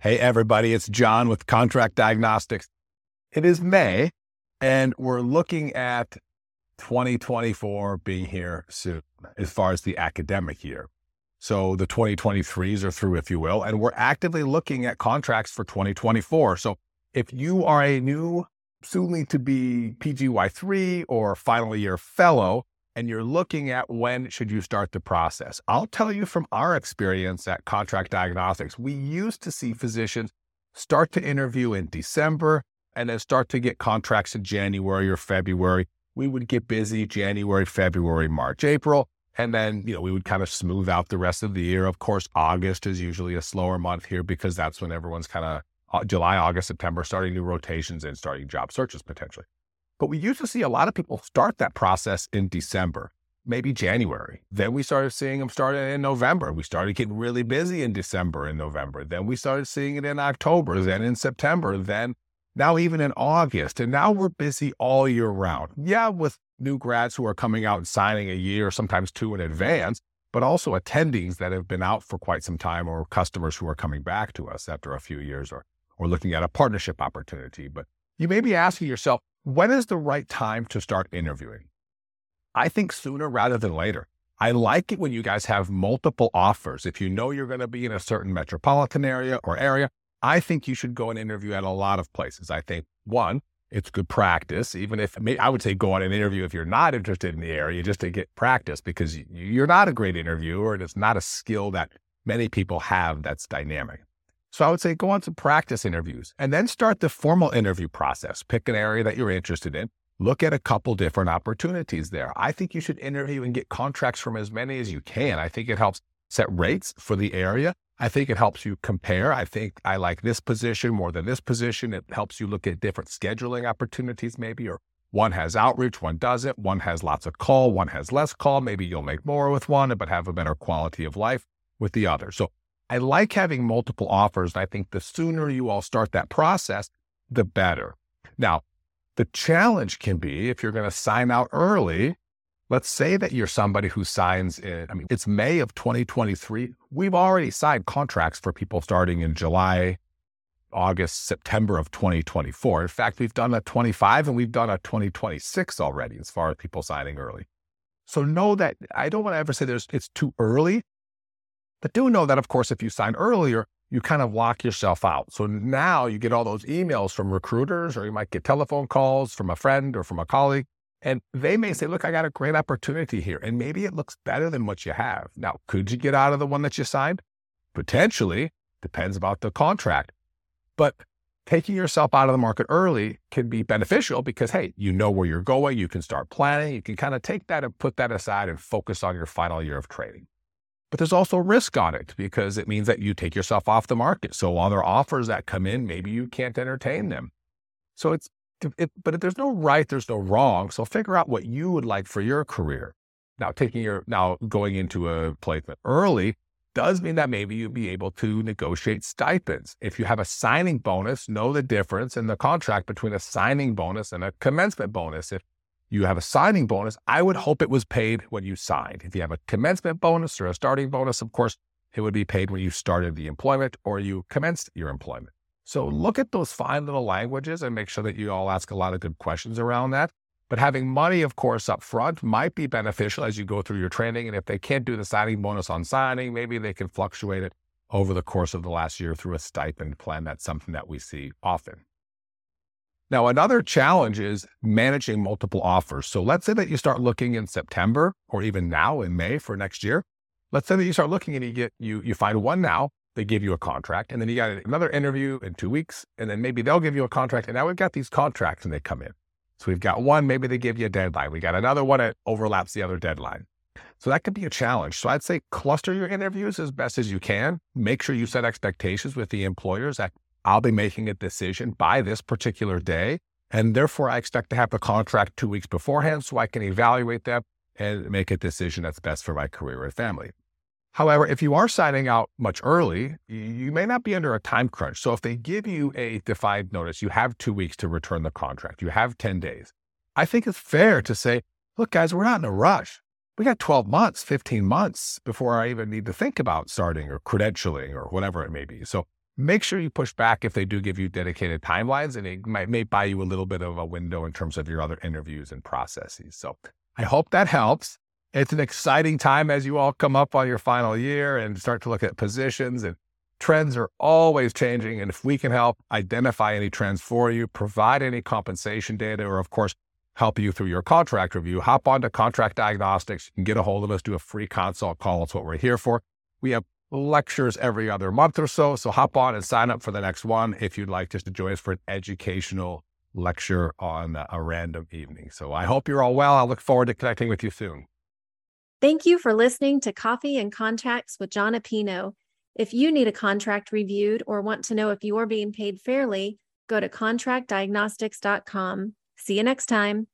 Hey, everybody, it's Jon with Contract Diagnostics. It is May, and we're looking at 2024 being here soon as far as the academic year. So the 2023s are through, if you will, and we're actively looking at contracts for 2024. So if you are a new, soon to be PGY3 or final year fellow, and you're looking at when should you start the process. I'll tell you from our experience at Contract Diagnostics, we used to see physicians start to interview in December and then start to get contracts in January or February. We would get busy January, February, March, April, and then, you know, we would kind of smooth out the rest of the year. Of course, August is usually a slower month here because that's when everyone's kind of uh, July, August, September, starting new rotations and starting job searches potentially. But we used to see a lot of people start that process in December, maybe January. Then we started seeing them start in November. We started getting really busy in December and November. Then we started seeing it in October, then in September, then now even in August. And now we're busy all year round. Yeah, with new grads who are coming out and signing a year, sometimes two in advance, but also attendees that have been out for quite some time or customers who are coming back to us after a few years or, or looking at a partnership opportunity. But you may be asking yourself, when is the right time to start interviewing? I think sooner rather than later. I like it when you guys have multiple offers. If you know you're going to be in a certain metropolitan area or area, I think you should go and interview at a lot of places. I think one, it's good practice, even if I would say go on an interview if you're not interested in the area just to get practice because you're not a great interviewer and it's not a skill that many people have that's dynamic. So I would say go on some practice interviews and then start the formal interview process. Pick an area that you're interested in. Look at a couple different opportunities there. I think you should interview and get contracts from as many as you can. I think it helps set rates for the area. I think it helps you compare. I think I like this position more than this position. It helps you look at different scheduling opportunities, maybe, or one has outreach, one doesn't. One has lots of call, one has less call. Maybe you'll make more with one, but have a better quality of life with the other. So I like having multiple offers. And I think the sooner you all start that process, the better. Now, the challenge can be if you're going to sign out early. Let's say that you're somebody who signs in, I mean, it's May of 2023. We've already signed contracts for people starting in July, August, September of 2024. In fact, we've done a 25 and we've done a 2026 already as far as people signing early. So know that I don't want to ever say there's it's too early but do know that, of course, if you sign earlier, you kind of lock yourself out. So now you get all those emails from recruiters, or you might get telephone calls from a friend or from a colleague. And they may say, look, I got a great opportunity here. And maybe it looks better than what you have. Now, could you get out of the one that you signed? Potentially, depends about the contract. But taking yourself out of the market early can be beneficial because, hey, you know where you're going. You can start planning. You can kind of take that and put that aside and focus on your final year of trading. But there's also risk on it because it means that you take yourself off the market. So other offers that come in, maybe you can't entertain them. So it's, it, but if there's no right, there's no wrong. So figure out what you would like for your career. Now, taking your, now going into a placement early does mean that maybe you'll be able to negotiate stipends. If you have a signing bonus, know the difference in the contract between a signing bonus and a commencement bonus. If you have a signing bonus, I would hope it was paid when you signed. If you have a commencement bonus or a starting bonus, of course, it would be paid when you started the employment or you commenced your employment. So look at those fine little languages and make sure that you all ask a lot of good questions around that. But having money, of course, up front might be beneficial as you go through your training. And if they can't do the signing bonus on signing, maybe they can fluctuate it over the course of the last year through a stipend plan. That's something that we see often. Now, another challenge is managing multiple offers. So let's say that you start looking in September or even now in May for next year. Let's say that you start looking and you get you you find one now, they give you a contract, and then you got another interview in two weeks, and then maybe they'll give you a contract. And now we've got these contracts and they come in. So we've got one, maybe they give you a deadline. We got another one that overlaps the other deadline. So that could be a challenge. So I'd say cluster your interviews as best as you can. Make sure you set expectations with the employers that I'll be making a decision by this particular day. And therefore, I expect to have the contract two weeks beforehand so I can evaluate them and make a decision that's best for my career and family. However, if you are signing out much early, you may not be under a time crunch. So if they give you a defined notice, you have two weeks to return the contract, you have 10 days. I think it's fair to say, look, guys, we're not in a rush. We got 12 months, 15 months before I even need to think about starting or credentialing or whatever it may be. So make sure you push back if they do give you dedicated timelines and it might may buy you a little bit of a window in terms of your other interviews and processes. So I hope that helps. It's an exciting time as you all come up on your final year and start to look at positions and trends are always changing. And if we can help identify any trends for you, provide any compensation data, or of course, help you through your contract review, hop on to Contract Diagnostics. Can get a hold of us, do a free consult call. That's what we're here for. We have lectures every other month or so. So hop on and sign up for the next one if you'd like just to join us for an educational lecture on a random evening. So I hope you're all well. I look forward to connecting with you soon. Thank you for listening to Coffee and Contracts with Jon Appino. If you need a contract reviewed or want to know if you are being paid fairly, go to contractdiagnostics.com. See you next time.